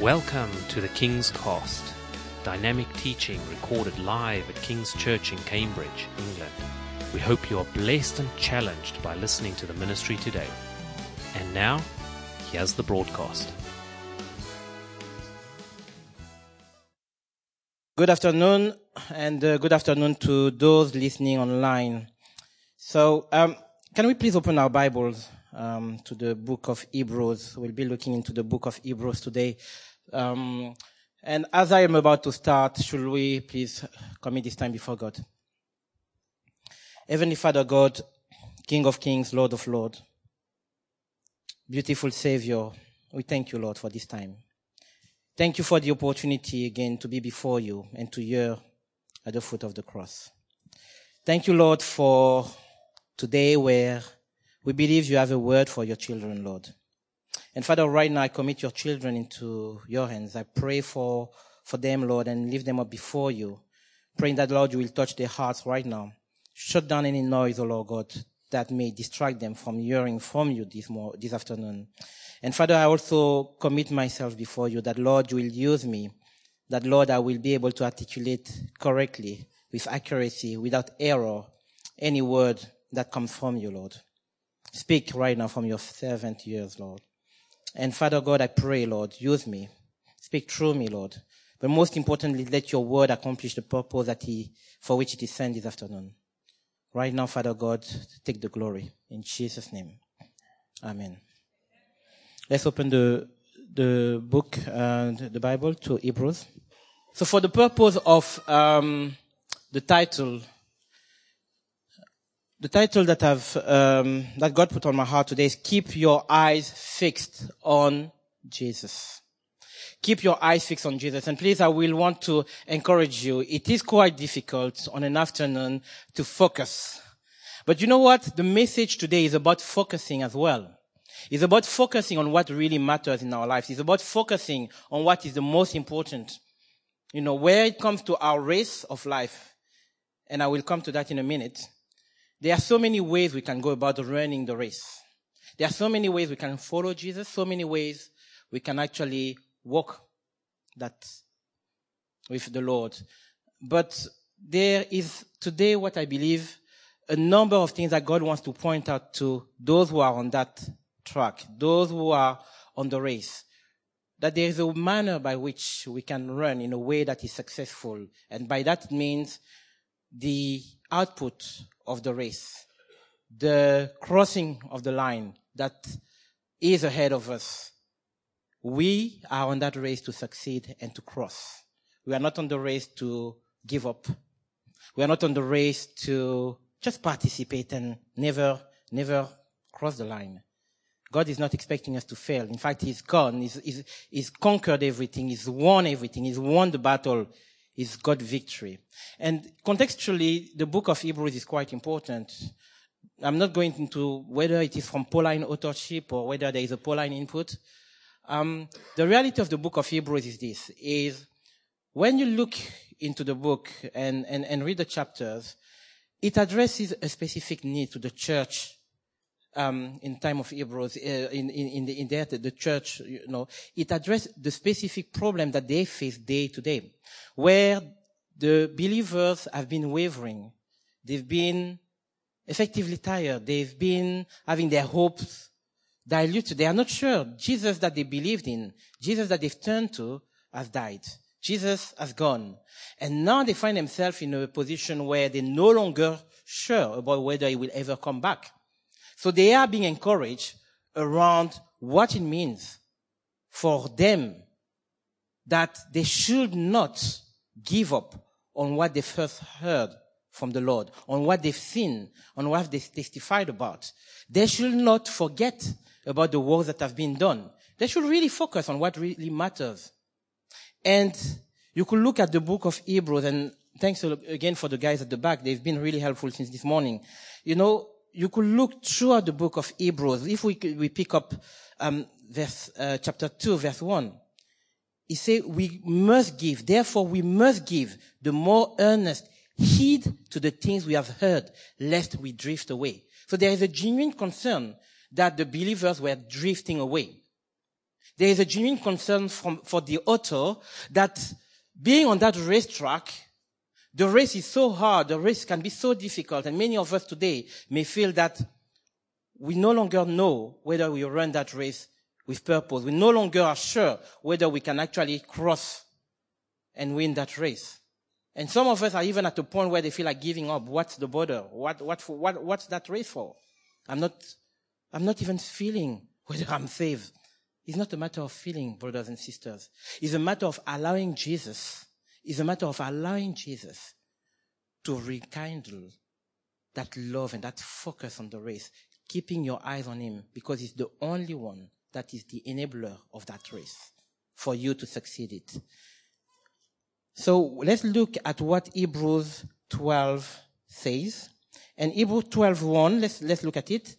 Welcome to the King's Cost, dynamic teaching recorded live at King's Church in Cambridge, England. We hope you are blessed and challenged by listening to the ministry today. And now, here's the broadcast. Good afternoon, and uh, good afternoon to those listening online. So, um, can we please open our Bibles um, to the book of Hebrews? We'll be looking into the book of Hebrews today. Um, and as I am about to start, should we please commit this time before God? Heavenly Father God, King of Kings, Lord of Lords, beautiful Savior, we thank you, Lord, for this time. Thank you for the opportunity again to be before you and to hear at the foot of the cross. Thank you, Lord, for today where we believe you have a word for your children, Lord. And Father, right now I commit your children into your hands. I pray for, for them, Lord, and lift them up before you. Praying that, Lord, you will touch their hearts right now. Shut down any noise, O Lord God, that may distract them from hearing from you this, more, this afternoon. And Father, I also commit myself before you that, Lord, you will use me. That, Lord, I will be able to articulate correctly, with accuracy, without error, any word that comes from you, Lord. Speak right now from your servant ears, Lord. And Father God, I pray, Lord, use me. Speak through me, Lord. But most importantly, let your word accomplish the purpose that he, for which it is sent this afternoon. Right now, Father God, take the glory. In Jesus' name. Amen. Let's open the, the book, uh, the Bible to Hebrews. So for the purpose of, um, the title, the title that I've um, that God put on my heart today is "Keep Your Eyes Fixed on Jesus." Keep your eyes fixed on Jesus, and please, I will want to encourage you. It is quite difficult on an afternoon to focus, but you know what? The message today is about focusing as well. It's about focusing on what really matters in our lives. It's about focusing on what is the most important. You know, where it comes to our race of life, and I will come to that in a minute. There are so many ways we can go about running the race. There are so many ways we can follow Jesus, so many ways we can actually walk that with the Lord. But there is today what I believe a number of things that God wants to point out to those who are on that track, those who are on the race. That there is a manner by which we can run in a way that is successful. And by that means the output of the race, the crossing of the line that is ahead of us. We are on that race to succeed and to cross. We are not on the race to give up. We are not on the race to just participate and never, never cross the line. God is not expecting us to fail. In fact, He's gone. He's, he's, he's conquered everything. He's won everything. He's won the battle is God victory. And contextually, the book of Hebrews is quite important. I'm not going into whether it is from Pauline authorship or whether there is a Pauline input. Um, the reality of the book of Hebrews is this, is when you look into the book and, and, and read the chapters, it addresses a specific need to the church um, in time of Hebrews, uh, in, in, in, the, in the church, you know, it addressed the specific problem that they face day to day, where the believers have been wavering. They've been effectively tired. They've been having their hopes diluted. They are not sure. Jesus that they believed in, Jesus that they've turned to, has died. Jesus has gone. And now they find themselves in a position where they're no longer sure about whether he will ever come back. So they are being encouraged around what it means for them that they should not give up on what they first heard from the Lord, on what they've seen, on what they've testified about. They should not forget about the works that have been done. They should really focus on what really matters. And you could look at the book of Hebrews and thanks again for the guys at the back. They've been really helpful since this morning. You know, you could look throughout the book of Hebrews. If we we pick up um, verse uh, chapter two, verse one, he said, "We must give. Therefore, we must give the more earnest heed to the things we have heard, lest we drift away." So there is a genuine concern that the believers were drifting away. There is a genuine concern from, for the author that being on that racetrack, the race is so hard, the race can be so difficult, and many of us today may feel that we no longer know whether we run that race with purpose. We no longer are sure whether we can actually cross and win that race. And some of us are even at the point where they feel like giving up. What's the border? What, what, for, what, what's that race for? I'm not, I'm not even feeling whether I'm saved. It's not a matter of feeling, brothers and sisters. It's a matter of allowing Jesus. It's a matter of allowing Jesus to rekindle that love and that focus on the race, keeping your eyes on him because he's the only one that is the enabler of that race for you to succeed it. So let's look at what Hebrews 12 says. And Hebrews 12:1, let's let's look at it.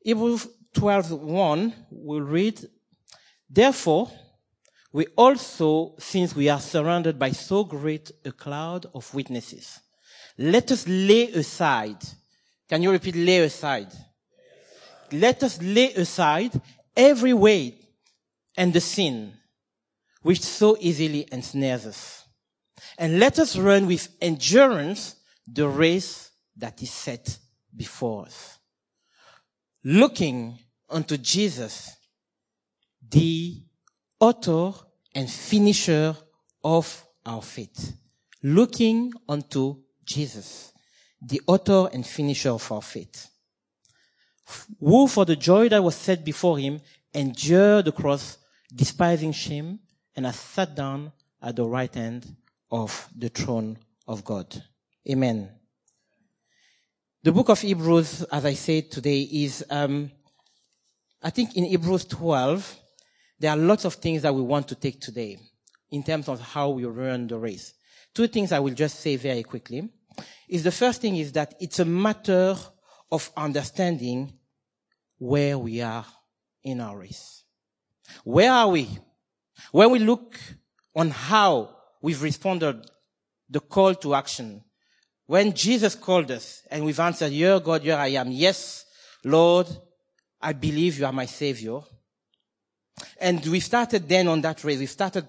Hebrews 12:1 will read, Therefore, we also, since we are surrounded by so great a cloud of witnesses, let us lay aside. Can you repeat lay aside? Let us lay aside every weight and the sin which so easily ensnares us and let us run with endurance the race that is set before us. Looking unto Jesus, the author and finisher of our faith. Looking unto Jesus, the author and finisher of our faith. Who for the joy that was set before him endured the cross, despising shame, and has sat down at the right hand of the throne of God. Amen. The book of Hebrews, as I said today, is, um, I think in Hebrews 12, there are lots of things that we want to take today in terms of how we run the race. Two things I will just say very quickly. Is the first thing is that it's a matter of understanding where we are in our race. Where are we? When we look on how we've responded the call to action. When Jesus called us and we've answered, Your God, here I am. Yes, Lord, I believe you are my savior. And we started then on that race. We started,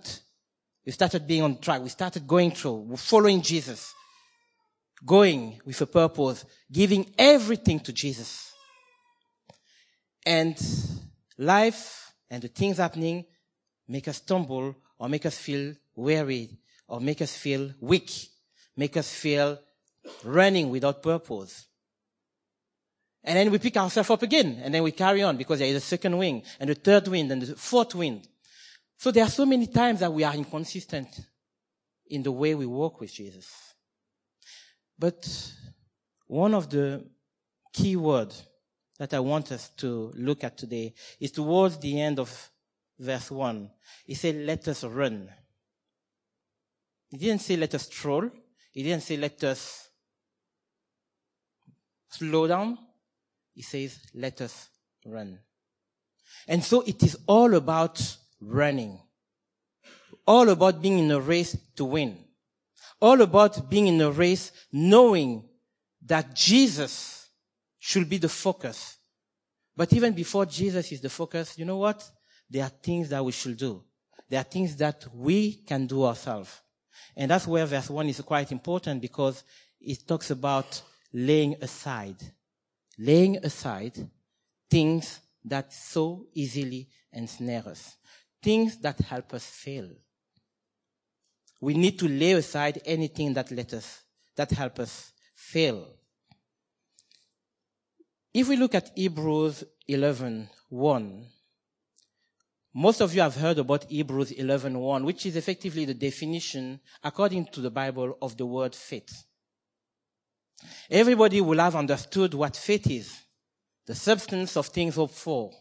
we started being on track. We started going through, following Jesus, going with a purpose, giving everything to Jesus. And life and the things happening make us stumble or make us feel weary or make us feel weak, make us feel running without purpose. And then we pick ourselves up again, and then we carry on because there is a second wind and a third wind, and the fourth wind. So there are so many times that we are inconsistent in the way we walk with Jesus. But one of the key words that I want us to look at today is towards the end of verse 1. He said, let us run. He didn't say let us stroll. He didn't say let us slow down. He says let us run. And so it is all about running. All about being in a race to win. All about being in a race knowing that Jesus should be the focus. But even before Jesus is the focus, you know what? There are things that we should do. There are things that we can do ourselves. And that's where verse 1 is quite important because it talks about laying aside, laying aside things that so easily ensnare us, things that help us fail. We need to lay aside anything that let us, that help us fail. If we look at Hebrews 11, 1, most of you have heard about Hebrews 11:1, which is effectively the definition, according to the Bible, of the word faith. Everybody will have understood what faith is. The substance of things hoped for.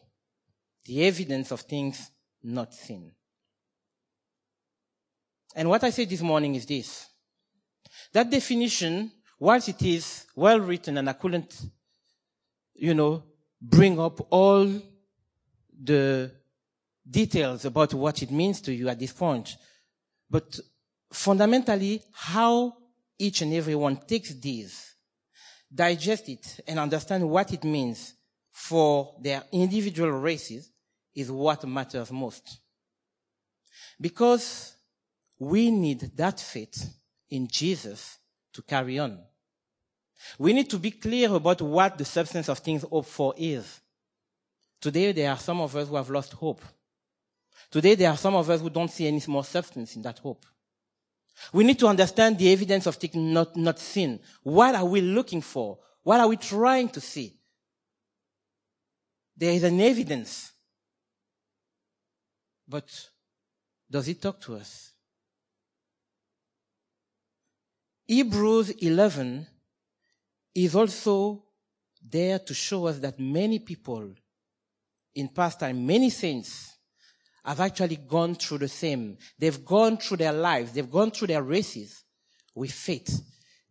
The evidence of things not seen. And what I said this morning is this. That definition, whilst it is well written and I couldn't, you know, bring up all the details about what it means to you at this point. But fundamentally, how each and every one takes these, digest it, and understand what it means for their individual races is what matters most. Because we need that faith in Jesus to carry on. We need to be clear about what the substance of things hoped for is. Today, there are some of us who have lost hope. Today, there are some of us who don't see any more substance in that hope. We need to understand the evidence of things not, not seen. What are we looking for? What are we trying to see? There is an evidence. But does it talk to us? Hebrews 11 is also there to show us that many people in past time, many saints have actually gone through the same. They've gone through their lives. They've gone through their races with faith.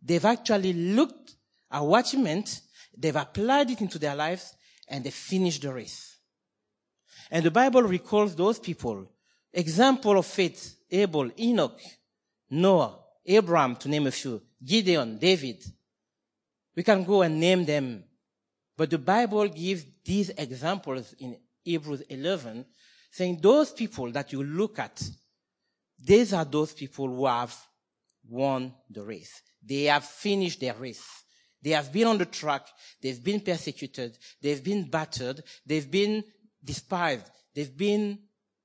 They've actually looked at what it meant. They've applied it into their lives and they finished the race. And the Bible recalls those people. Example of faith, Abel, Enoch, Noah, Abraham, to name a few, Gideon, David. We can go and name them. But the Bible gives these examples in Hebrews 11, saying those people that you look at, these are those people who have won the race. They have finished their race. They have been on the track. They've been persecuted. They've been battered. They've been despised. They've been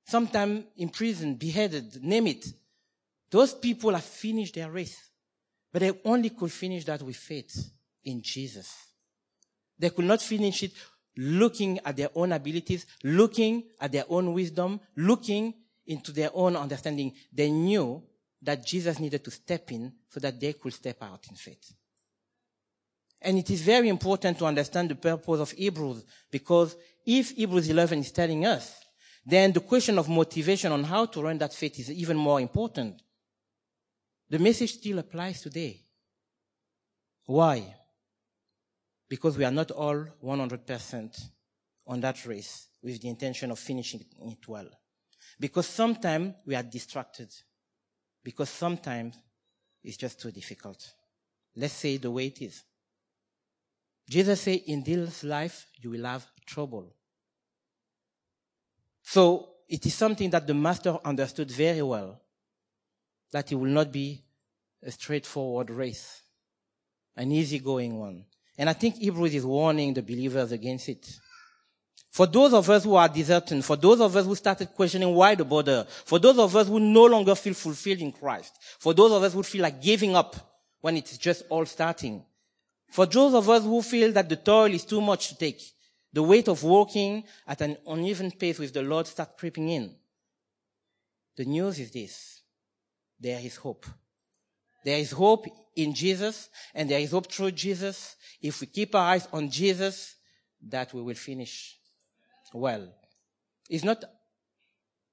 sometimes imprisoned, beheaded, name it. Those people have finished their race. But they only could finish that with faith in Jesus. They could not finish it looking at their own abilities, looking at their own wisdom, looking into their own understanding. They knew that Jesus needed to step in so that they could step out in faith. And it is very important to understand the purpose of Hebrews because if Hebrews 11 is telling us, then the question of motivation on how to run that faith is even more important. The message still applies today. Why? Because we are not all 100% on that race with the intention of finishing it well. Because sometimes we are distracted. Because sometimes it's just too difficult. Let's say the way it is. Jesus said, in this life, you will have trouble. So it is something that the master understood very well, that it will not be a straightforward race, an easygoing one. And I think Hebrews is warning the believers against it. For those of us who are deserting, for those of us who started questioning why the border, for those of us who no longer feel fulfilled in Christ, for those of us who feel like giving up when it's just all starting, for those of us who feel that the toil is too much to take, the weight of walking at an uneven pace with the Lord start creeping in. The news is this. There is hope. There is hope in Jesus and there is hope through Jesus. If we keep our eyes on Jesus, that we will finish well. It's not,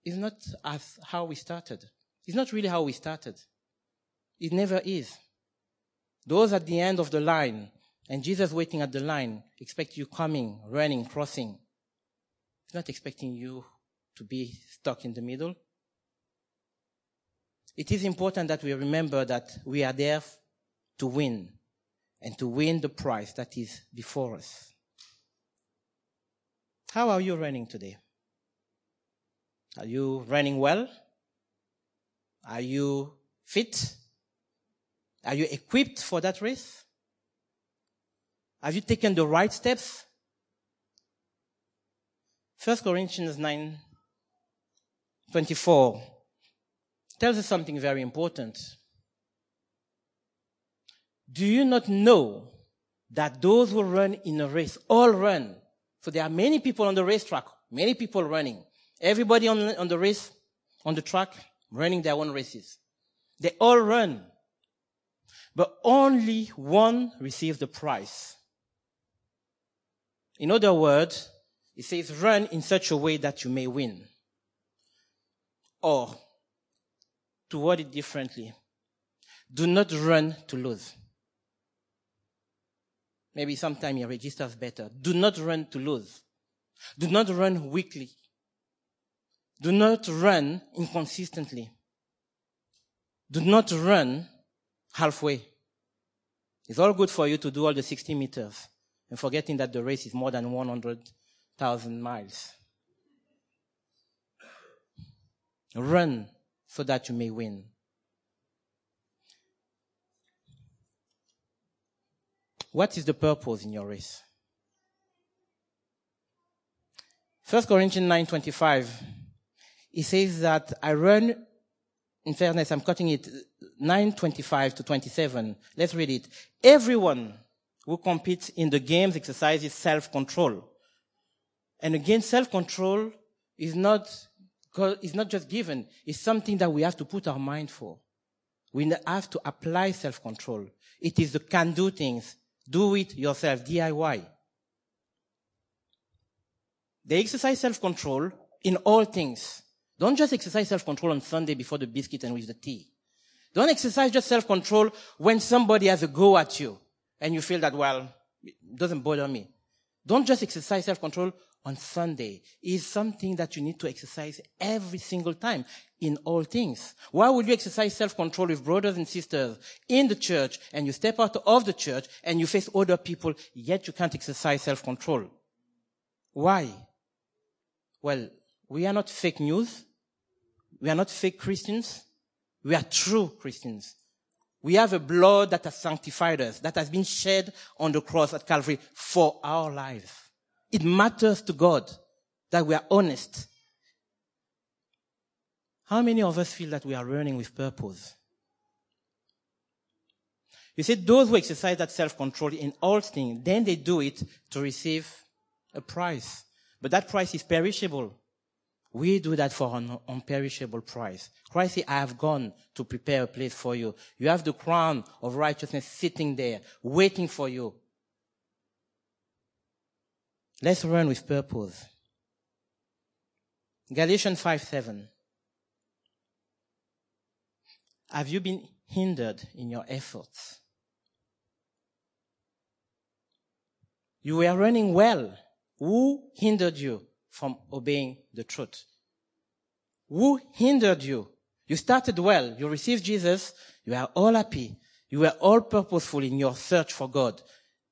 it's not as how we started. It's not really how we started. It never is. Those at the end of the line, and Jesus waiting at the line, expect you coming, running, crossing. He's not expecting you to be stuck in the middle. It is important that we remember that we are there to win and to win the prize that is before us. How are you running today? Are you running well? Are you fit? Are you equipped for that race? Have you taken the right steps? 1 Corinthians 9 24 tells us something very important. Do you not know that those who run in a race all run? So there are many people on the racetrack, many people running. Everybody on, on the race, on the track, running their own races. They all run. But only one receives the prize. In other words, it says run in such a way that you may win. Or, to word it differently, do not run to lose. Maybe sometime your registers better. Do not run to lose. Do not run weakly. Do not run inconsistently. Do not run halfway. It's all good for you to do all the 60 meters and forgetting that the race is more than 100,000 miles. Run so that you may win. What is the purpose in your race? 1 Corinthians 9:25 it says that I run in fairness I'm cutting it 9:25 to 27 let's read it everyone who competes in the games exercises self-control and again self-control is not is not just given it's something that we have to put our mind for we have to apply self-control it is the can do things do it yourself DIY they exercise self-control in all things. Don't just exercise self-control on Sunday before the biscuit and with the tea. Don't exercise just self-control when somebody has a go at you and you feel that, well, it doesn't bother me. Don't just exercise self-control on Sunday. is something that you need to exercise every single time in all things. Why would you exercise self-control with brothers and sisters in the church and you step out of the church and you face other people, yet you can't exercise self-control? Why? Well, we are not fake news. We are not fake Christians. We are true Christians. We have a blood that has sanctified us, that has been shed on the cross at Calvary for our life. It matters to God that we are honest. How many of us feel that we are running with purpose? You see, those who exercise that self-control in all things, then they do it to receive a prize. But that price is perishable. We do that for an unperishable price. Christ said, I have gone to prepare a place for you. You have the crown of righteousness sitting there, waiting for you. Let's run with purpose. Galatians 5 7. Have you been hindered in your efforts? You were running well who hindered you from obeying the truth? Who hindered you? You started well. You received Jesus. You are all happy. You were all purposeful in your search for God,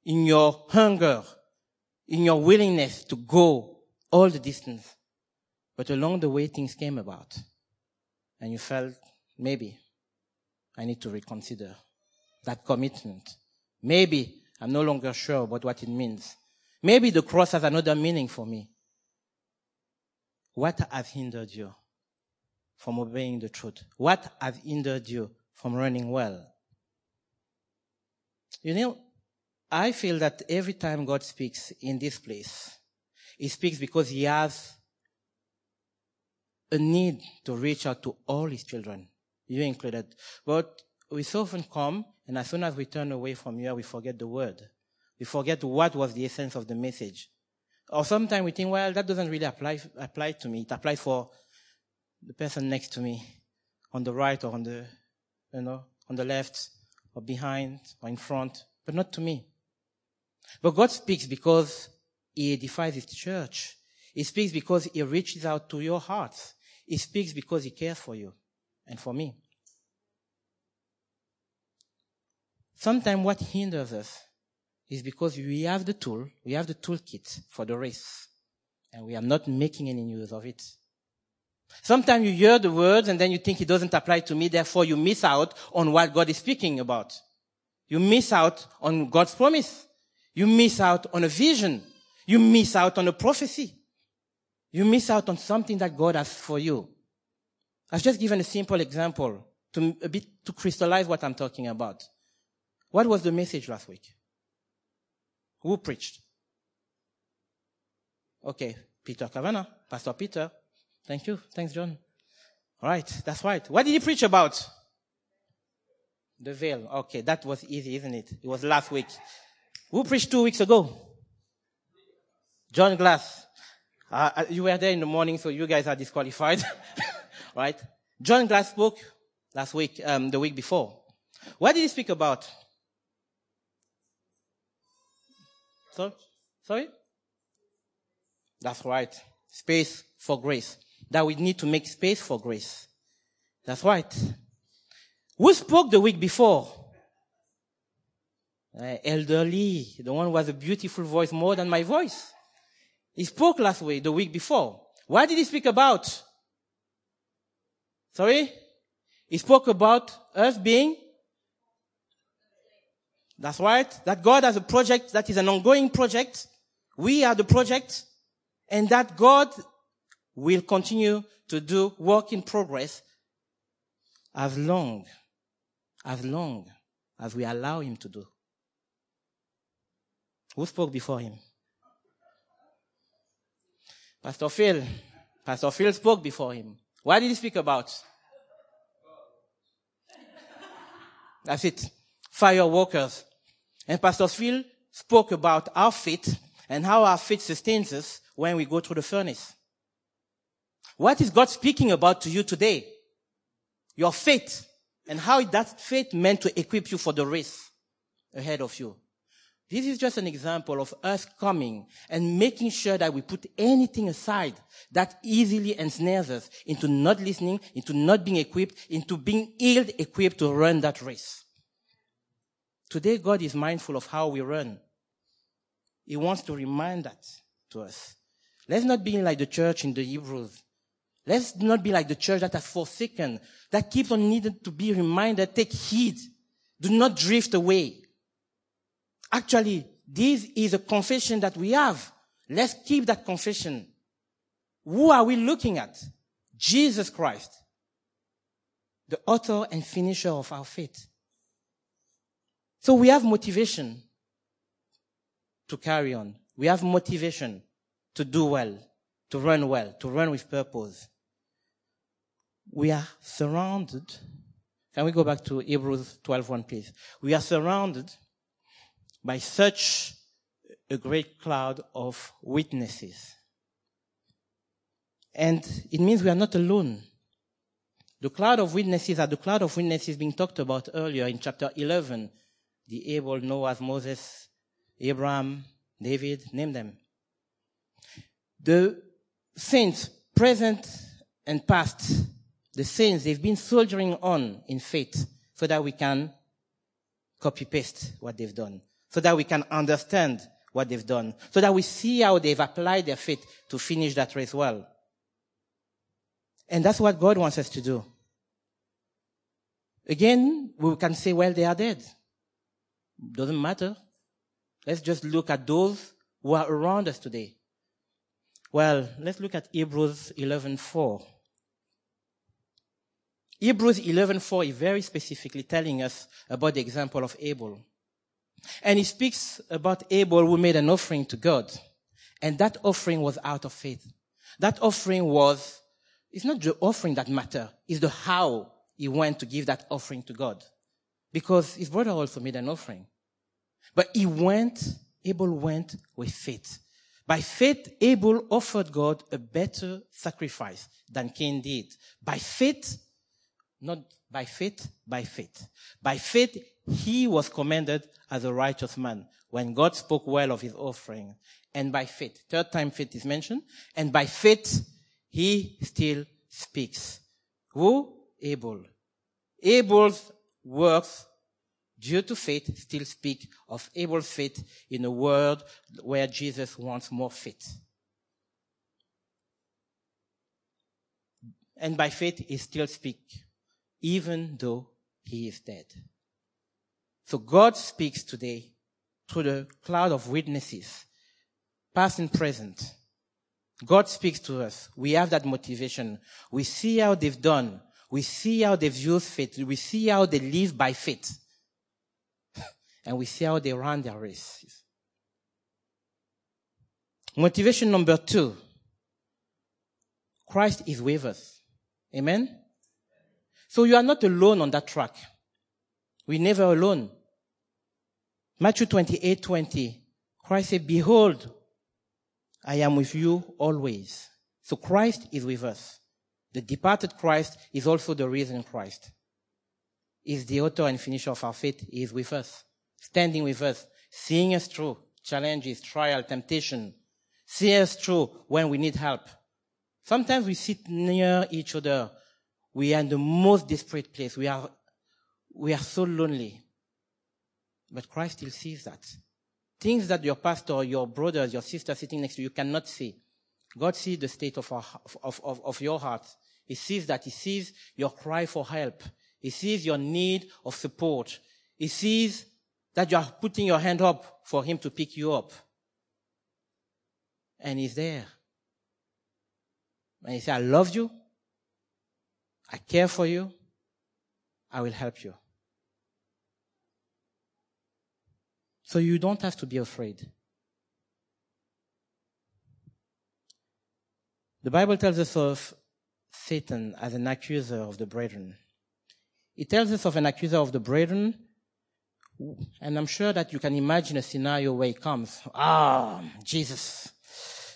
in your hunger, in your willingness to go all the distance. But along the way, things came about. And you felt, maybe I need to reconsider that commitment. Maybe I'm no longer sure about what it means. Maybe the cross has another meaning for me. What has hindered you from obeying the truth? What has hindered you from running well? You know, I feel that every time God speaks in this place, He speaks because He has a need to reach out to all His children, you included. But we so often come, and as soon as we turn away from here, we forget the word. We forget what was the essence of the message. Or sometimes we think, well, that doesn't really apply, apply to me. It applies for the person next to me, on the right or on the, you know, on the left or behind or in front, but not to me. But God speaks because He edifies His church. He speaks because He reaches out to your hearts. He speaks because He cares for you and for me. Sometimes what hinders us is because we have the tool, we have the toolkit for the race, and we are not making any use of it. Sometimes you hear the words and then you think it doesn't apply to me, therefore you miss out on what God is speaking about. You miss out on God's promise. You miss out on a vision. You miss out on a prophecy. You miss out on something that God has for you. I've just given a simple example to a bit to crystallize what I'm talking about. What was the message last week? Who preached? Okay, Peter Kavanagh, Pastor Peter. Thank you. Thanks, John. All right, that's right. What did he preach about? The veil. Okay, that was easy, isn't it? It was last week. Who preached two weeks ago? John Glass. Uh, uh you were there in the morning, so you guys are disqualified. right? John Glass spoke last week, um, the week before. What did he speak about? So, sorry? That's right. Space for grace. That we need to make space for grace. That's right. Who spoke the week before? Uh, elderly, the one who has a beautiful voice more than my voice. He spoke last week, the week before. What did he speak about? Sorry? He spoke about us being that's right. That God has a project that is an ongoing project. We are the project and that God will continue to do work in progress as long, as long as we allow him to do. Who spoke before him? Pastor Phil. Pastor Phil spoke before him. What did he speak about? That's it. Fire workers. And Pastor Phil spoke about our faith and how our faith sustains us when we go through the furnace. What is God speaking about to you today? Your faith and how that faith meant to equip you for the race ahead of you. This is just an example of us coming and making sure that we put anything aside that easily ensnares us into not listening, into not being equipped, into being ill equipped to run that race. Today, God is mindful of how we run. He wants to remind that to us. Let's not be like the church in the Hebrews. Let's not be like the church that has forsaken, that keeps on needing to be reminded, take heed. Do not drift away. Actually, this is a confession that we have. Let's keep that confession. Who are we looking at? Jesus Christ, the author and finisher of our faith. So we have motivation to carry on. We have motivation to do well, to run well, to run with purpose. We are surrounded. Can we go back to Hebrews 12:1, please? We are surrounded by such a great cloud of witnesses. And it means we are not alone. The cloud of witnesses are the cloud of witnesses being talked about earlier in chapter 11. The Abel, Noah, Moses, Abraham, David, name them. The saints, present and past, the saints, they've been soldiering on in faith so that we can copy paste what they've done so that we can understand what they've done, so that we see how they've applied their faith to finish that race well. And that's what God wants us to do. Again, we can say, well, they are dead. Doesn't matter. Let's just look at those who are around us today. Well, let's look at Hebrews 11:4. Hebrews 11:4 is very specifically telling us about the example of Abel. And he speaks about Abel who made an offering to God. And that offering was out of faith. That offering was, it's not the offering that matter, it's the how he went to give that offering to God. Because his brother also made an offering. But he went, Abel went with faith. By faith, Abel offered God a better sacrifice than Cain did. By faith, not by faith, by faith. By faith, he was commended as a righteous man when God spoke well of his offering. And by faith, third time faith is mentioned, and by faith, he still speaks. Who? Abel. Abel's works, due to faith, still speak of Abel's faith in a world where Jesus wants more faith. And by faith, he still speaks, even though he is dead. So God speaks today through the cloud of witnesses, past and present. God speaks to us. We have that motivation. We see how they've done. We see how they've used faith. We see how they live by faith. and we see how they run their races. Motivation number two. Christ is with us. Amen? So you are not alone on that track. We're never alone. Matthew 28, 20. Christ said, behold, I am with you always. So Christ is with us. The departed Christ is also the risen Christ. Is the author and finisher of our faith. He is with us, standing with us, seeing us through challenges, trial, temptation, see us through when we need help. Sometimes we sit near each other. We are in the most desperate place. We are we are so lonely. But Christ still sees that. Things that your pastor, your brothers, your sister sitting next to you cannot see. God sees the state of, our, of, of, of your heart He sees that. He sees your cry for help. He sees your need of support. He sees that you are putting your hand up for him to pick you up. And he's there. And he says, I love you. I care for you. I will help you. So you don't have to be afraid. The Bible tells us of Satan as an accuser of the brethren. It tells us of an accuser of the brethren, and I'm sure that you can imagine a scenario where he comes. Ah, Jesus,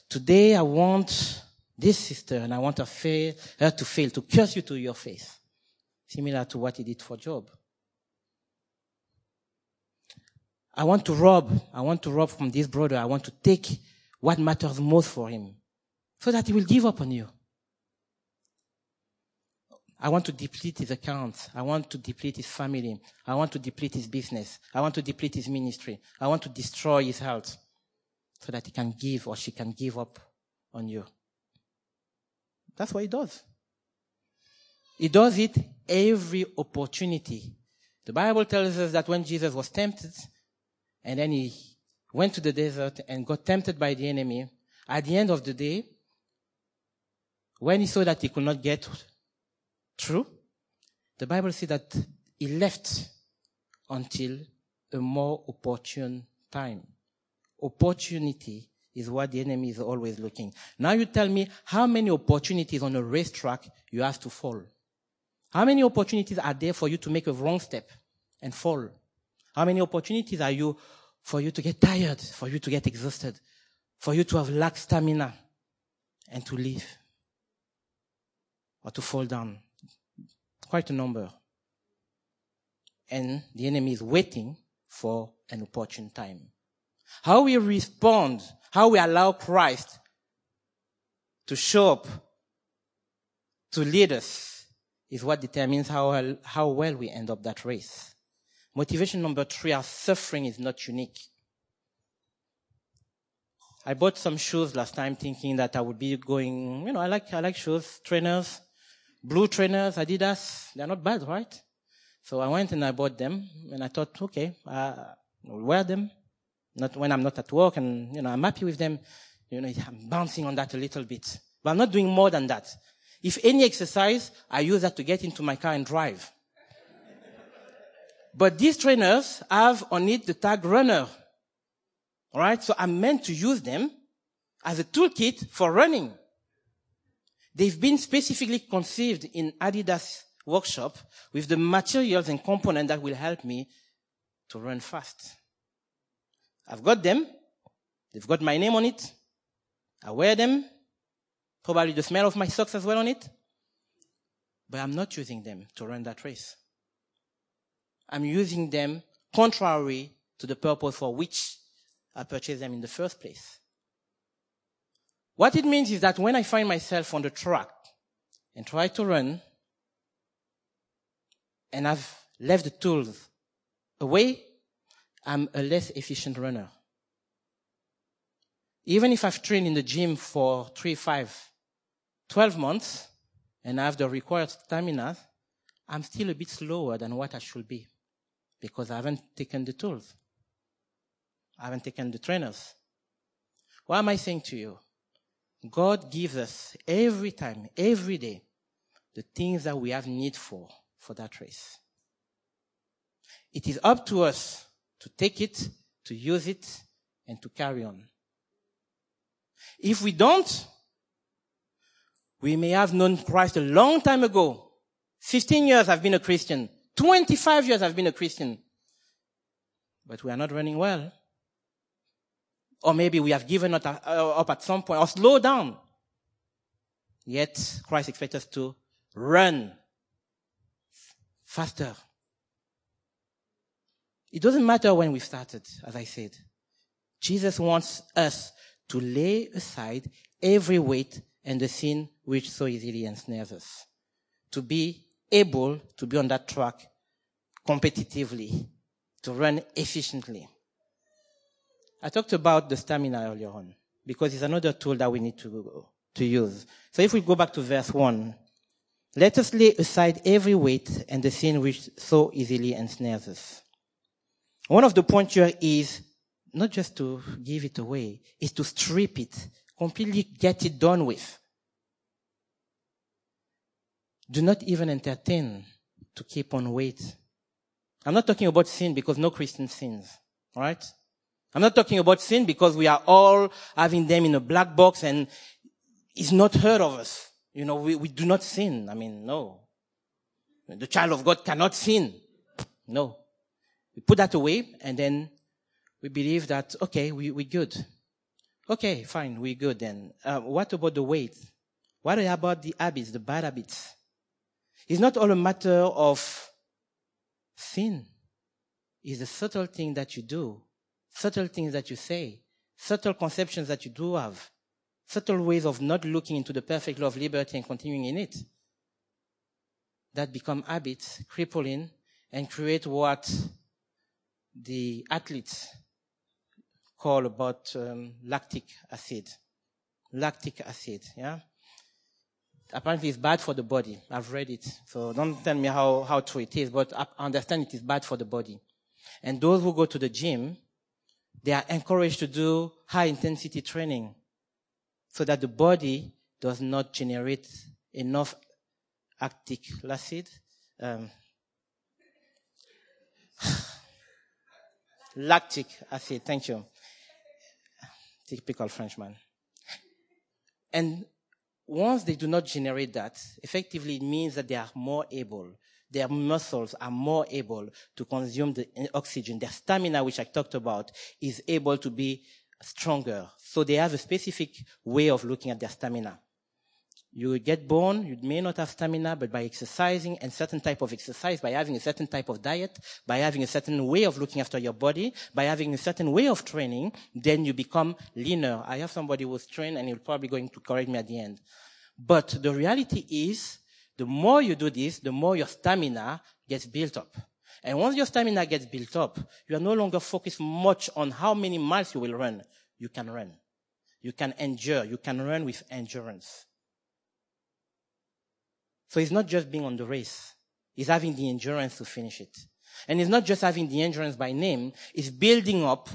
today I want this sister and I want her, fail, her to fail, to curse you to your face. Similar to what he did for Job. I want to rob. I want to rob from this brother. I want to take what matters most for him so that he will give up on you. I want to deplete his accounts. I want to deplete his family. I want to deplete his business. I want to deplete his ministry. I want to destroy his health so that he can give or she can give up on you. That's what he does. He does it every opportunity. The Bible tells us that when Jesus was tempted and then he went to the desert and got tempted by the enemy, at the end of the day, when he saw that he could not get through, the Bible says that he left until a more opportune time. Opportunity is what the enemy is always looking. Now you tell me how many opportunities on a racetrack you have to fall. How many opportunities are there for you to make a wrong step and fall? How many opportunities are you for you to get tired, for you to get exhausted, for you to have lack stamina and to leave? or to fall down. Quite a number. And the enemy is waiting for an opportune time. How we respond, how we allow Christ to show up, to lead us, is what determines how well, how well we end up that race. Motivation number three, our suffering is not unique. I bought some shoes last time thinking that I would be going, you know, I like, I like shoes, trainers blue trainers, Adidas, they're not bad, right? So I went and I bought them, and I thought, okay, uh, I'll wear them. Not when I'm not at work, and you know I'm happy with them. You know, I'm bouncing on that a little bit, but I'm not doing more than that. If any exercise, I use that to get into my car and drive. but these trainers have on it the tag runner. Alright, so I'm meant to use them as a toolkit for running. They've been specifically conceived in Adidas workshop with the materials and components that will help me to run fast. I've got them. They've got my name on it. I wear them. Probably the smell of my socks as well on it. But I'm not using them to run that race. I'm using them contrary to the purpose for which I purchased them in the first place. What it means is that when I find myself on the track and try to run, and I've left the tools away, I'm a less efficient runner. Even if I've trained in the gym for three, five, 12 months, and I have the required stamina, I'm still a bit slower than what I should be because I haven't taken the tools. I haven't taken the trainers. What am I saying to you? God gives us every time, every day, the things that we have need for, for that race. It is up to us to take it, to use it, and to carry on. If we don't, we may have known Christ a long time ago. 15 years I've been a Christian. 25 years I've been a Christian. But we are not running well. Or maybe we have given up uh, at some point or slow down. Yet Christ expects us to run faster. It doesn't matter when we started, as I said. Jesus wants us to lay aside every weight and the sin which so easily ensnares us. To be able to be on that track competitively, to run efficiently. I talked about the stamina earlier on because it's another tool that we need to, to use. So if we go back to verse 1, Let us lay aside every weight and the sin which so easily ensnares us. One of the points here is not just to give it away, is to strip it, completely get it done with. Do not even entertain to keep on weight. I'm not talking about sin because no Christian sins, right? I'm not talking about sin because we are all having them in a black box and it's not heard of us. You know, we, we do not sin. I mean, no. The child of God cannot sin. No. We put that away and then we believe that, okay, we, we're good. Okay, fine, we're good then. Uh, what about the weight? What about the habits, the bad habits? It's not all a matter of sin. It's the subtle thing that you do, subtle things that you say, subtle conceptions that you do have, subtle ways of not looking into the perfect law of liberty and continuing in it. That become habits, crippling, and create what the athletes call about um, lactic acid. Lactic acid, yeah? apparently it's bad for the body. I've read it. So don't tell me how, how true it is, but I understand it is bad for the body. And those who go to the gym, they are encouraged to do high intensity training so that the body does not generate enough lactic acid. Um, lactic acid, thank you. Typical Frenchman. And once they do not generate that, effectively it means that they are more able, their muscles are more able to consume the oxygen. Their stamina, which I talked about, is able to be stronger. So they have a specific way of looking at their stamina. You get born, you may not have stamina, but by exercising and certain type of exercise, by having a certain type of diet, by having a certain way of looking after your body, by having a certain way of training, then you become leaner. I have somebody who's trained and he'll probably going to correct me at the end. But the reality is, the more you do this, the more your stamina gets built up. And once your stamina gets built up, you are no longer focused much on how many miles you will run. You can run. You can endure. You can run with endurance. So it's not just being on the race. It's having the endurance to finish it. And it's not just having the endurance by name. It's building up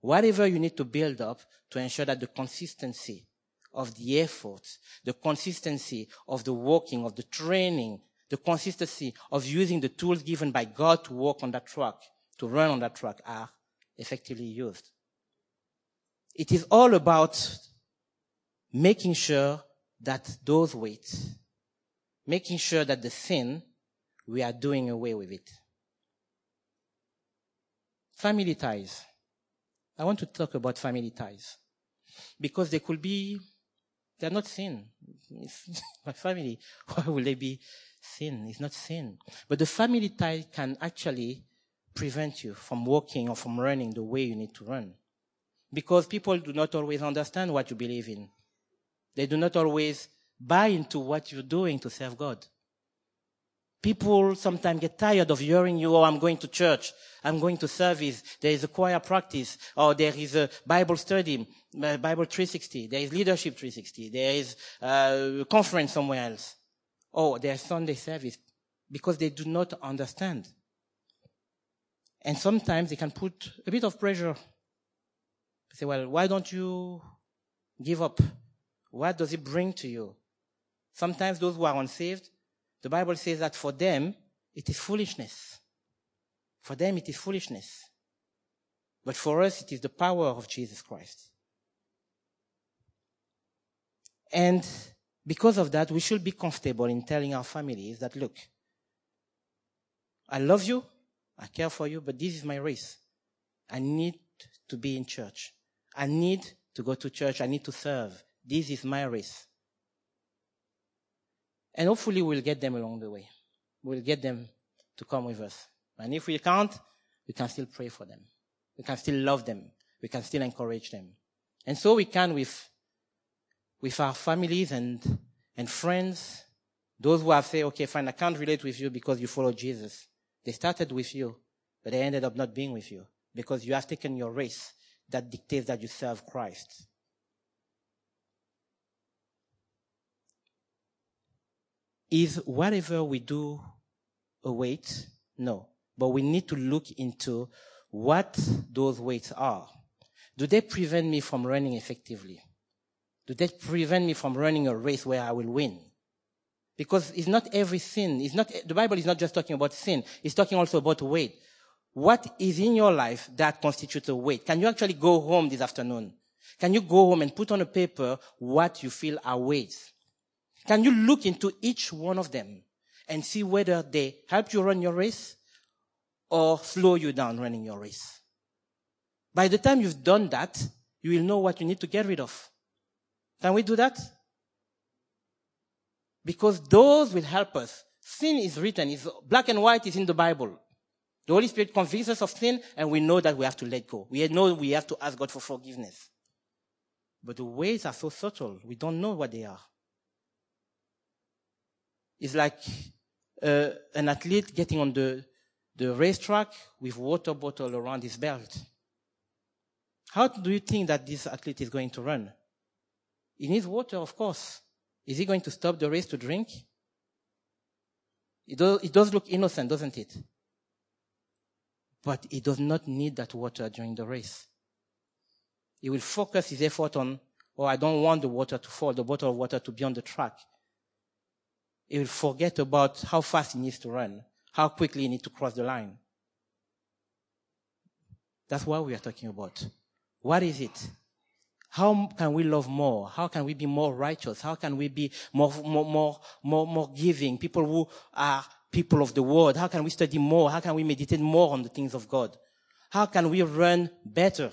whatever you need to build up to ensure that the consistency of the effort, the consistency of the working, of the training, the consistency of using the tools given by God to walk on that track, to run on that track are effectively used. It is all about making sure that those weights making sure that the sin, we are doing away with it. Family ties. I want to talk about family ties. Because they could be, they're not sin. My family. Why will they be sin? It's not sin. But the family tie can actually prevent you from walking or from running the way you need to run. Because people do not always understand what you believe in. They do not always buy into what you're doing to serve God. People sometimes get tired of hearing you, oh, I'm going to church, I'm going to service, there is a choir practice, or there is a Bible study, uh, Bible 360, there is leadership 360, there is a conference somewhere else. Oh, there's Sunday service, because they do not understand. And sometimes they can put a bit of pressure. Say, well, why don't you give up? What does it bring to you? Sometimes those who are unsaved, the Bible says that for them, it is foolishness. For them, it is foolishness. But for us, it is the power of Jesus Christ. And because of that, we should be comfortable in telling our families that, look, I love you, I care for you, but this is my race. I need to be in church. I need to go to church. I need to serve. This is my race. And hopefully we'll get them along the way. We'll get them to come with us. And if we can't, we can still pray for them. We can still love them. We can still encourage them. And so we can with, with our families and, and friends, those who have said, okay, fine, I can't relate with you because you follow Jesus. They started with you, but they ended up not being with you because you have taken your race that dictates that you serve Christ. Is whatever we do a weight? No. But we need to look into what those weights are. Do they prevent me from running effectively? Do they prevent me from running a race where I will win? Because it's not every sin. It's not, the Bible is not just talking about sin. It's talking also about weight. What is in your life that constitutes a weight? Can you actually go home this afternoon? Can you go home and put on a paper what you feel are weights? Can you look into each one of them and see whether they help you run your race or slow you down running your race? By the time you've done that, you will know what you need to get rid of. Can we do that? Because those will help us. Sin is written, it's black and white is in the Bible. The Holy Spirit convicts us of sin and we know that we have to let go. We know we have to ask God for forgiveness. But the ways are so subtle, we don't know what they are. It's like uh, an athlete getting on the, the racetrack with water bottle around his belt. How do you think that this athlete is going to run? He needs water, of course. Is he going to stop the race to drink? It does, it does look innocent, doesn't it? But he does not need that water during the race. He will focus his effort on, oh, I don't want the water to fall, the bottle of water to be on the track he will forget about how fast he needs to run, how quickly he needs to cross the line. That's what we are talking about. What is it? How can we love more? How can we be more righteous? How can we be more, more, more, more, more giving? People who are people of the world. How can we study more? How can we meditate more on the things of God? How can we run better?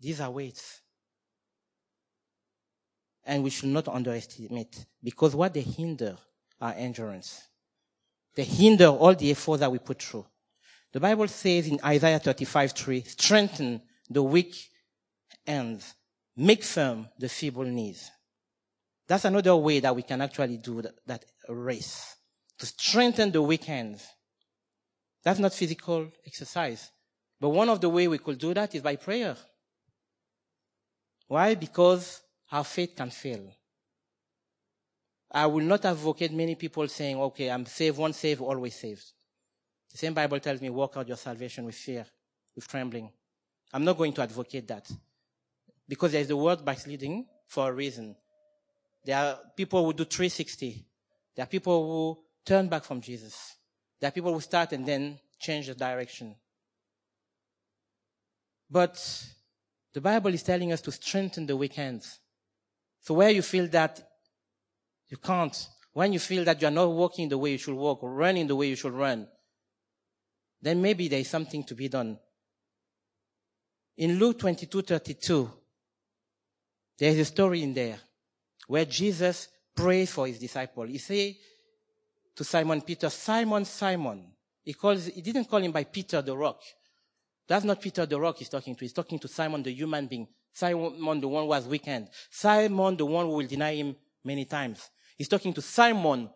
These are weights and we should not underestimate because what they hinder our endurance. They hinder all the effort that we put through. The Bible says in Isaiah 35, 3, strengthen the weak hands, make firm the feeble knees. That's another way that we can actually do that, that race. To strengthen the weak hands. That's not physical exercise. But one of the way we could do that is by prayer. Why? Because our faith can fail. I will not advocate many people saying, okay, I'm saved, once saved, always saved. The same Bible tells me, work out your salvation with fear, with trembling. I'm not going to advocate that. Because there's the word backsliding for a reason. There are people who do 360. There are people who turn back from Jesus. There are people who start and then change the direction. But the Bible is telling us to strengthen the weak hands. So where you feel that you can't, when you feel that you're not walking the way you should walk or running the way you should run, then maybe there is something to be done. In Luke 22, 32, there is a story in there where Jesus prays for his disciple. He say to Simon Peter, Simon, Simon. He calls, he didn't call him by Peter the rock. That's not Peter the rock he's talking to. He's talking to Simon the human being. Simon, the one who was weekend. Simon, the one who will deny him many times. He's talking to Simon,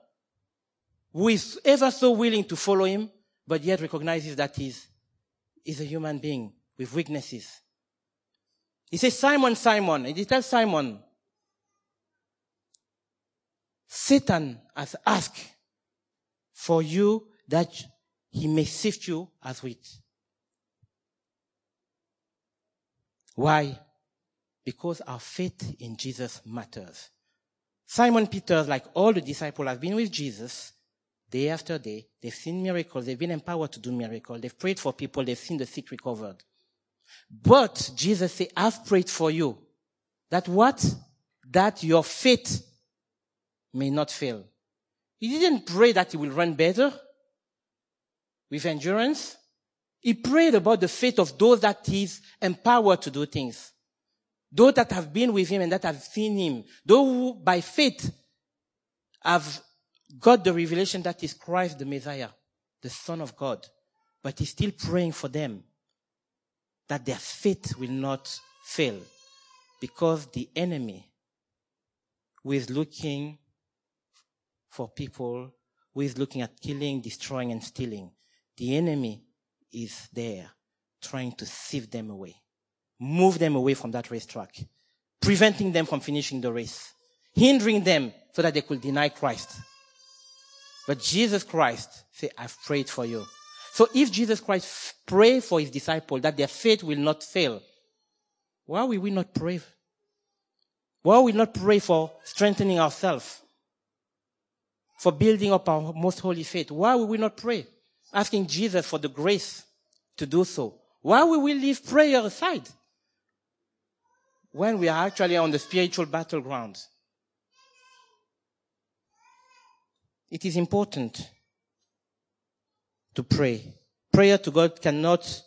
who is ever so willing to follow him, but yet recognizes that he's, he's a human being with weaknesses. He says, Simon, Simon. And he tells Simon, Satan has asked for you that he may sift you as wheat. Why? Because our faith in Jesus matters. Simon Peter, like all the disciples, have been with Jesus day after day. They've seen miracles. They've been empowered to do miracles. They've prayed for people. They've seen the sick recovered. But Jesus said, I've prayed for you. That what? That your faith may not fail. He didn't pray that he will run better with endurance. He prayed about the faith of those that he's empowered to do things. Those that have been with him and that have seen him, those who by faith have got the revelation that is Christ the Messiah, the Son of God. But he's still praying for them that their faith will not fail because the enemy who is looking for people, who is looking at killing, destroying, and stealing, the enemy is there trying to sieve them away move them away from that racetrack, preventing them from finishing the race. hindering them so that they could deny Christ. But Jesus Christ said, I've prayed for you. So if Jesus Christ prayed for his disciples that their faith will not fail, why will we not pray? Why will we not pray for strengthening ourselves? For building up our most holy faith? Why will we not pray? Asking Jesus for the grace to do so. Why will we leave prayer aside? When we are actually on the spiritual battleground. It is important to pray. Prayer to God cannot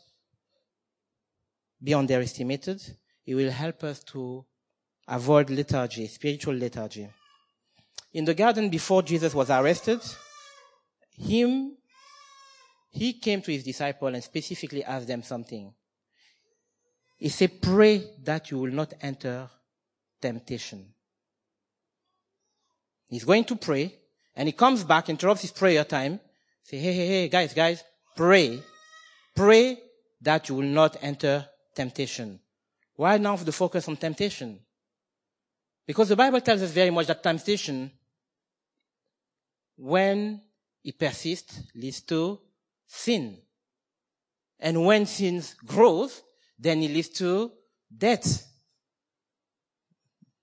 be underestimated. It will help us to avoid lethargy, spiritual lethargy. In the garden before Jesus was arrested, him, he came to his disciple and specifically asked them something. He said, pray that you will not enter temptation. He's going to pray and he comes back, interrupts his prayer time, say, hey, hey, hey, guys, guys, pray. Pray that you will not enter temptation. Why now the focus on temptation? Because the Bible tells us very much that temptation, when it persists, leads to sin. And when sin grows, then it leads to death.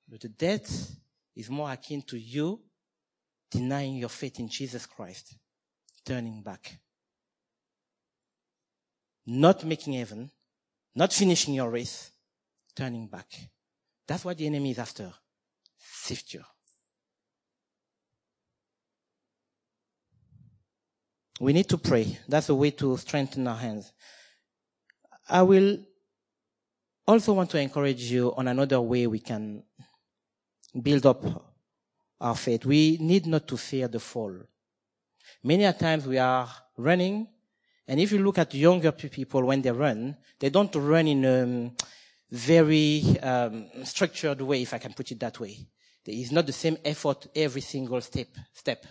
But the death is more akin to you denying your faith in Jesus Christ, turning back. Not making heaven, not finishing your race, turning back. That's what the enemy is after. Sift you. We need to pray. That's a way to strengthen our hands. I will also want to encourage you on another way we can build up our faith. We need not to fear the fall. Many a times we are running, and if you look at younger people when they run, they don't run in a very um, structured way, if I can put it that way. Is not the same effort every single step. Step.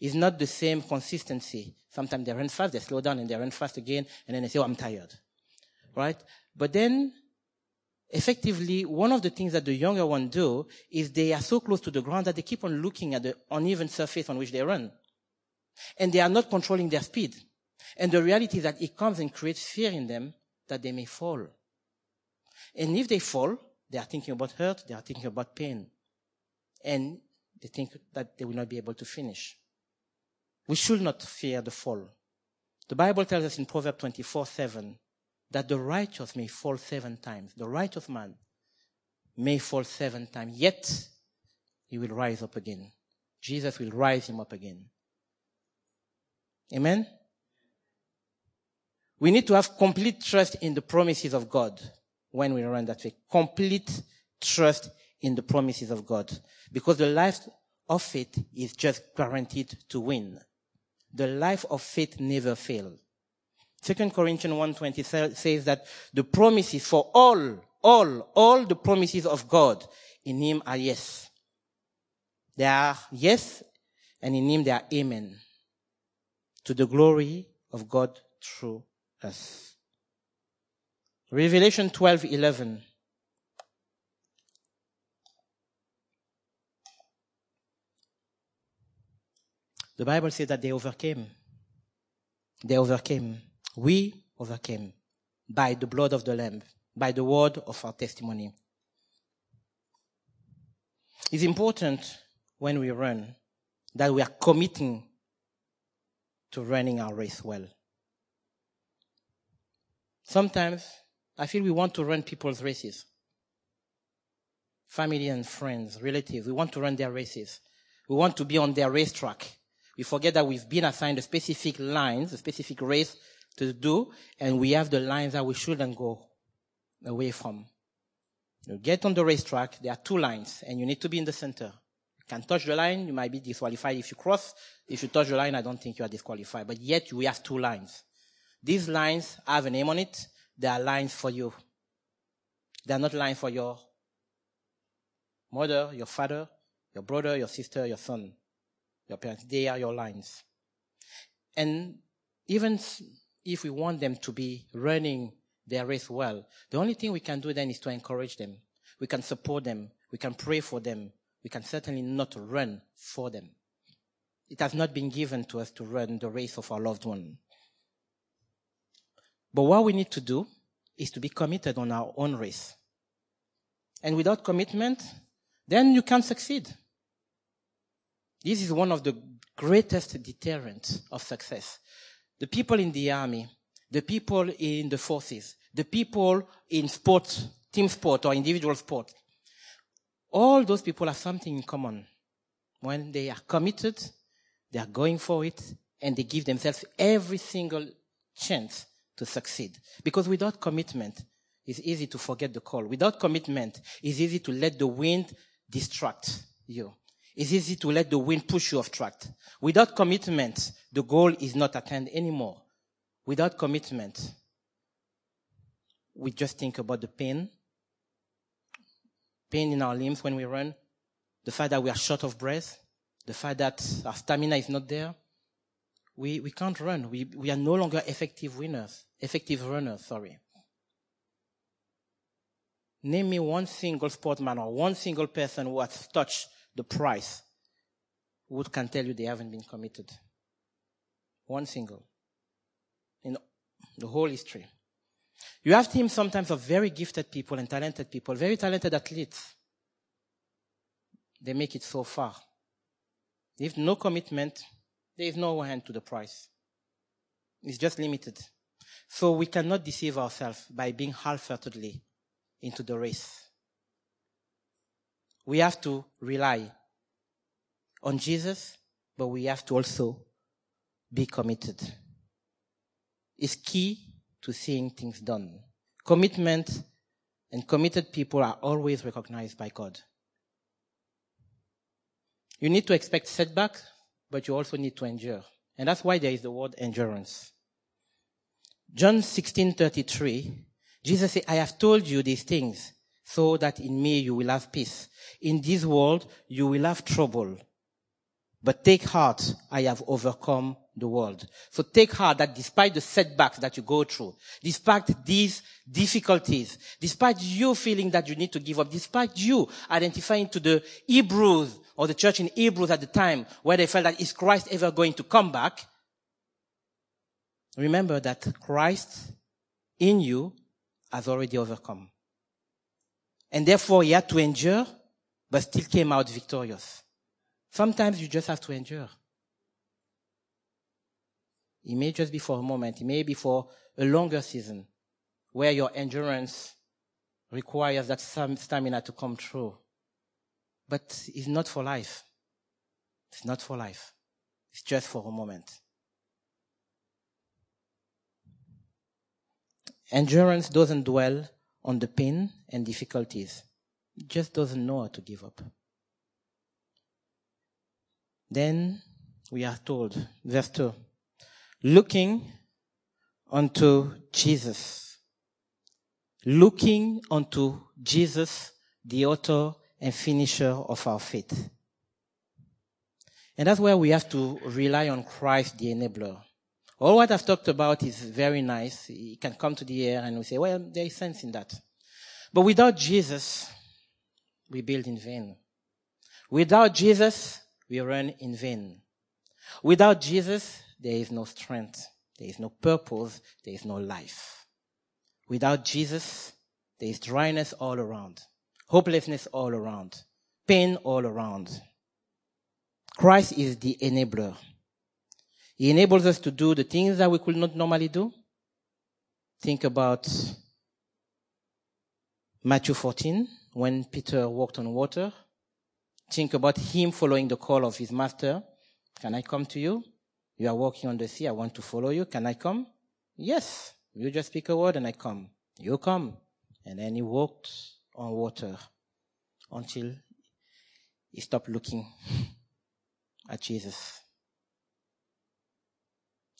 It's not the same consistency. Sometimes they run fast, they slow down, and they run fast again, and then they say, "Oh, I'm tired." Right? But then effectively, one of the things that the younger ones do is they are so close to the ground that they keep on looking at the uneven surface on which they run. And they are not controlling their speed. And the reality is that it comes and creates fear in them that they may fall. And if they fall, they are thinking about hurt, they are thinking about pain. And they think that they will not be able to finish. We should not fear the fall. The Bible tells us in Proverbs 24, 7, that the righteous may fall seven times. The righteous man may fall seven times, yet he will rise up again. Jesus will rise him up again. Amen? We need to have complete trust in the promises of God when we run that way. Complete trust in the promises of God. Because the life of faith is just guaranteed to win. The life of faith never fails. Second Corinthians 1.20 says that the promises for all, all, all the promises of God in Him are yes. They are yes, and in Him they are amen. To the glory of God through us. Revelation 12:11 The Bible says that they overcame. They overcame. We overcame by the blood of the Lamb, by the word of our testimony. It's important when we run that we are committing to running our race well. Sometimes I feel we want to run people's races. Family and friends, relatives, we want to run their races. We want to be on their racetrack. We forget that we've been assigned a specific lines, a specific race to do, and we have the lines that we shouldn't go away from. You get on the racetrack, there are two lines, and you need to be in the center. You can touch the line, you might be disqualified if you cross. If you touch the line, I don't think you are disqualified. But yet, we have two lines. These lines have a name on it. They are lines for you. They are not lines for your mother, your father, your brother, your sister, your son, your parents. They are your lines. And even if we want them to be running their race well, the only thing we can do then is to encourage them. We can support them. We can pray for them. we can certainly not run for them. It has not been given to us to run the race of our loved one. But what we need to do is to be committed on our own race. And without commitment, then you can't succeed. This is one of the greatest deterrents of success. The people in the army, the people in the forces, the people in sport, team sport or individual sport, all those people have something in common. When they are committed, they are going for it, and they give themselves every single chance to succeed. Because without commitment, it's easy to forget the call. Without commitment, it's easy to let the wind distract you. It's easy to let the wind push you off track. Without commitment, the goal is not attained anymore. Without commitment, we just think about the pain, pain in our limbs when we run, the fact that we are short of breath, the fact that our stamina is not there. We, we can't run. We, we are no longer effective winners, effective runners, sorry. Name me one single sportsman or one single person who has touched the price who can tell you they haven't been committed. One single. In the whole history. You have teams sometimes of very gifted people and talented people, very talented athletes. They make it so far. If no commitment, there is no hand to the price. It's just limited. So we cannot deceive ourselves by being half-heartedly into the race. We have to rely on Jesus, but we have to also be committed. is key to seeing things done. Commitment and committed people are always recognized by God. You need to expect setback, but you also need to endure. And that's why there is the word endurance. John 16:33, Jesus said, "I have told you these things so that in me you will have peace. In this world you will have trouble, but take heart, I have overcome the world. So take heart that despite the setbacks that you go through, despite these difficulties, despite you feeling that you need to give up, despite you identifying to the Hebrews or the church in Hebrews at the time where they felt that is Christ ever going to come back? Remember that Christ in you has already overcome. And therefore he had to endure, but still came out victorious. Sometimes you just have to endure. It may just be for a moment. It may be for a longer season where your endurance requires that some stamina to come through. But it's not for life. It's not for life. It's just for a moment. Endurance doesn't dwell on the pain and difficulties. It just doesn't know how to give up. Then we are told, verse 2, looking unto Jesus. Looking unto Jesus, the author and finisher of our faith. And that's where we have to rely on Christ, the enabler. All what I've talked about is very nice. It can come to the air and we say, well, there is sense in that. But without Jesus, we build in vain. Without Jesus, we run in vain. Without Jesus, there is no strength. There is no purpose. There is no life. Without Jesus, there is dryness all around, hopelessness all around, pain all around. Christ is the enabler. He enables us to do the things that we could not normally do. Think about Matthew 14, when Peter walked on water. Think about him following the call of his master. Can I come to you? You are walking on the sea. I want to follow you. Can I come? Yes. You just speak a word and I come. You come. And then he walked on water until he stopped looking at Jesus.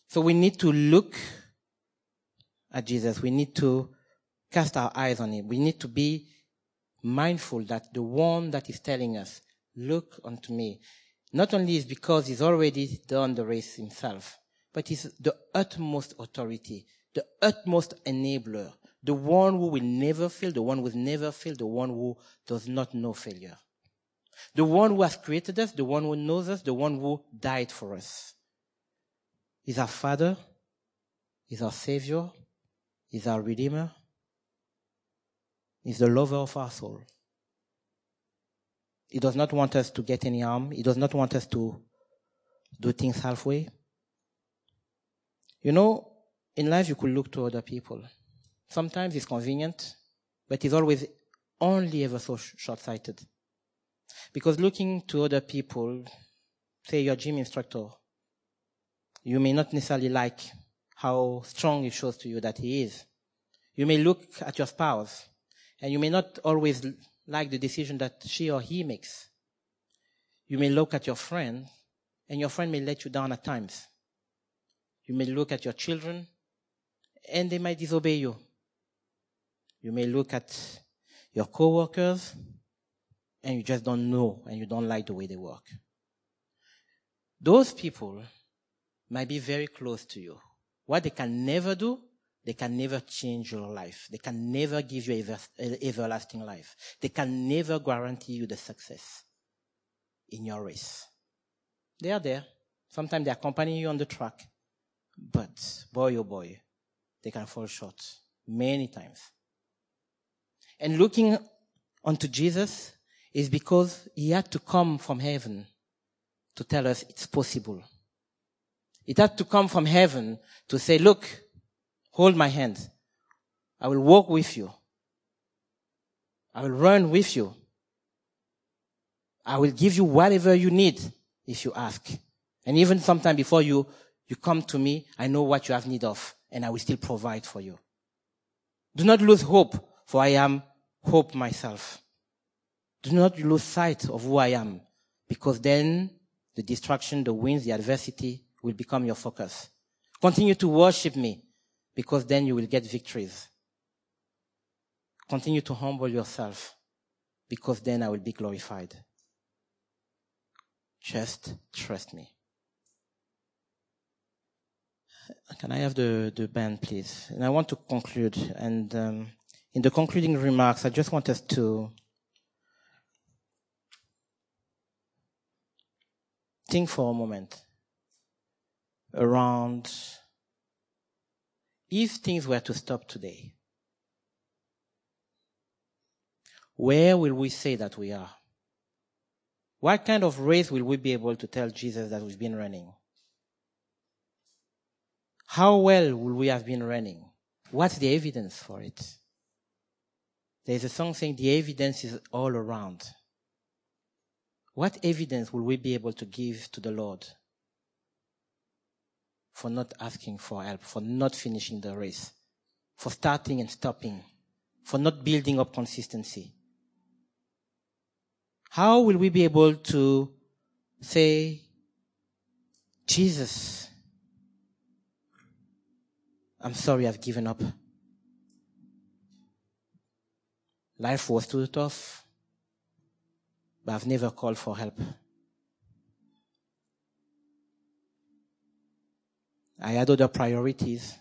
So we need to look at Jesus. We need to cast our eyes on him. We need to be mindful that the one that is telling us, look unto me, not only is because he's already done the race himself, but he's the utmost authority, the utmost enabler, the one who will never fail, the one who will never fail, the one who does not know failure. The one who has created us, the one who knows us, the one who died for us. He's our Father. He's our Savior. He's our Redeemer. He's the lover of our soul. He does not want us to get any harm. He does not want us to do things halfway. You know, in life you could look to other people. Sometimes it's convenient, but it's always only ever so short-sighted. Because looking to other people, say your gym instructor, you may not necessarily like how strong he shows to you that he is. You may look at your spouse and you may not always like the decision that she or he makes. You may look at your friend and your friend may let you down at times. You may look at your children and they might disobey you. You may look at your coworkers and you just don't know and you don't like the way they work. Those people might be very close to you. What they can never do, they can never change your life. They can never give you ever, everlasting life. They can never guarantee you the success in your race. They are there. Sometimes they accompany you on the track. But boy, oh boy, they can fall short many times. And looking unto Jesus is because he had to come from heaven to tell us it's possible. It had to come from heaven to say, look, hold my hand. I will walk with you. I will run with you. I will give you whatever you need if you ask. And even sometime before you, you come to me, I know what you have need of and I will still provide for you. Do not lose hope for I am hope myself. Do not lose sight of who I am because then the distraction, the winds, the adversity will become your focus. Continue to worship me because then you will get victories. Continue to humble yourself because then I will be glorified. Just trust me. Can I have the, the band, please? And I want to conclude. And um, in the concluding remarks, I just want us to think for a moment around if things were to stop today, where will we say that we are? What kind of race will we be able to tell Jesus that we've been running? How well will we have been running? What's the evidence for it? There's a song saying the evidence is all around. What evidence will we be able to give to the Lord for not asking for help, for not finishing the race, for starting and stopping, for not building up consistency? How will we be able to say, Jesus, I'm sorry I've given up. Life was too tough, but I've never called for help. I had other priorities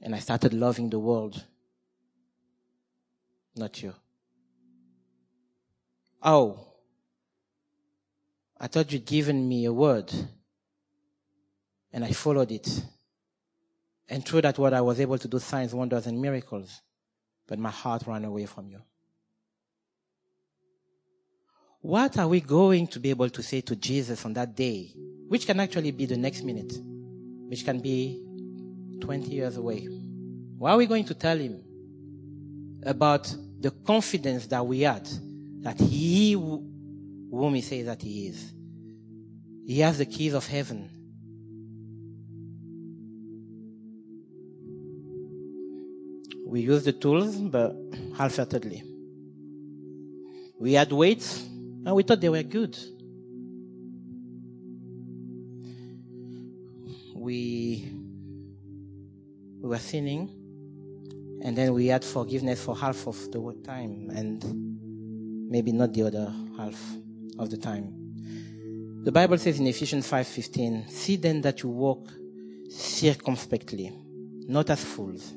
and I started loving the world, not you. Oh, I thought you'd given me a word and I followed it. And through that word, I was able to do signs, wonders, and miracles, but my heart ran away from you. What are we going to be able to say to Jesus on that day, which can actually be the next minute, which can be 20 years away? What are we going to tell him about the confidence that we had that he whom he says that he is. He has the keys of heaven. We use the tools, but half-heartedly. We had weights, and we thought they were good. We, we were sinning, and then we had forgiveness for half of the time, and maybe not the other half of the time. The Bible says in Ephesians 5:15, "See then that you walk circumspectly, not as fools,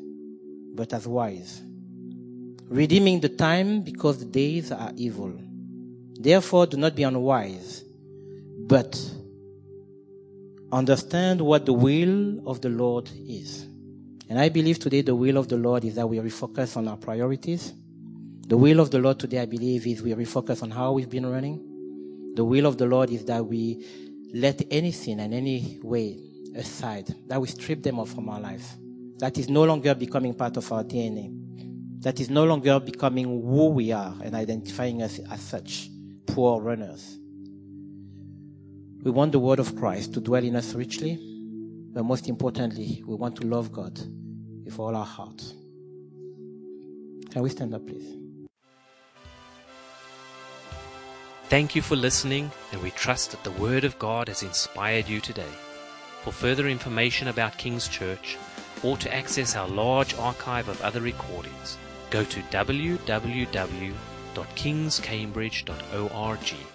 but as wise, redeeming the time because the days are evil. Therefore, do not be unwise, but understand what the will of the Lord is. And I believe today the will of the Lord is that we refocus on our priorities. The will of the Lord today, I believe, is we refocus on how we've been running. The will of the Lord is that we let anything and any way aside, that we strip them off from our life. That is no longer becoming part of our DNA. That is no longer becoming who we are and identifying us as such, poor runners. We want the word of Christ to dwell in us richly, but most importantly, we want to love God with all our heart. Can we stand up, please? Thank you for listening, and we trust that the Word of God has inspired you today. For further information about King's Church, or to access our large archive of other recordings, go to www.kingscambridge.org.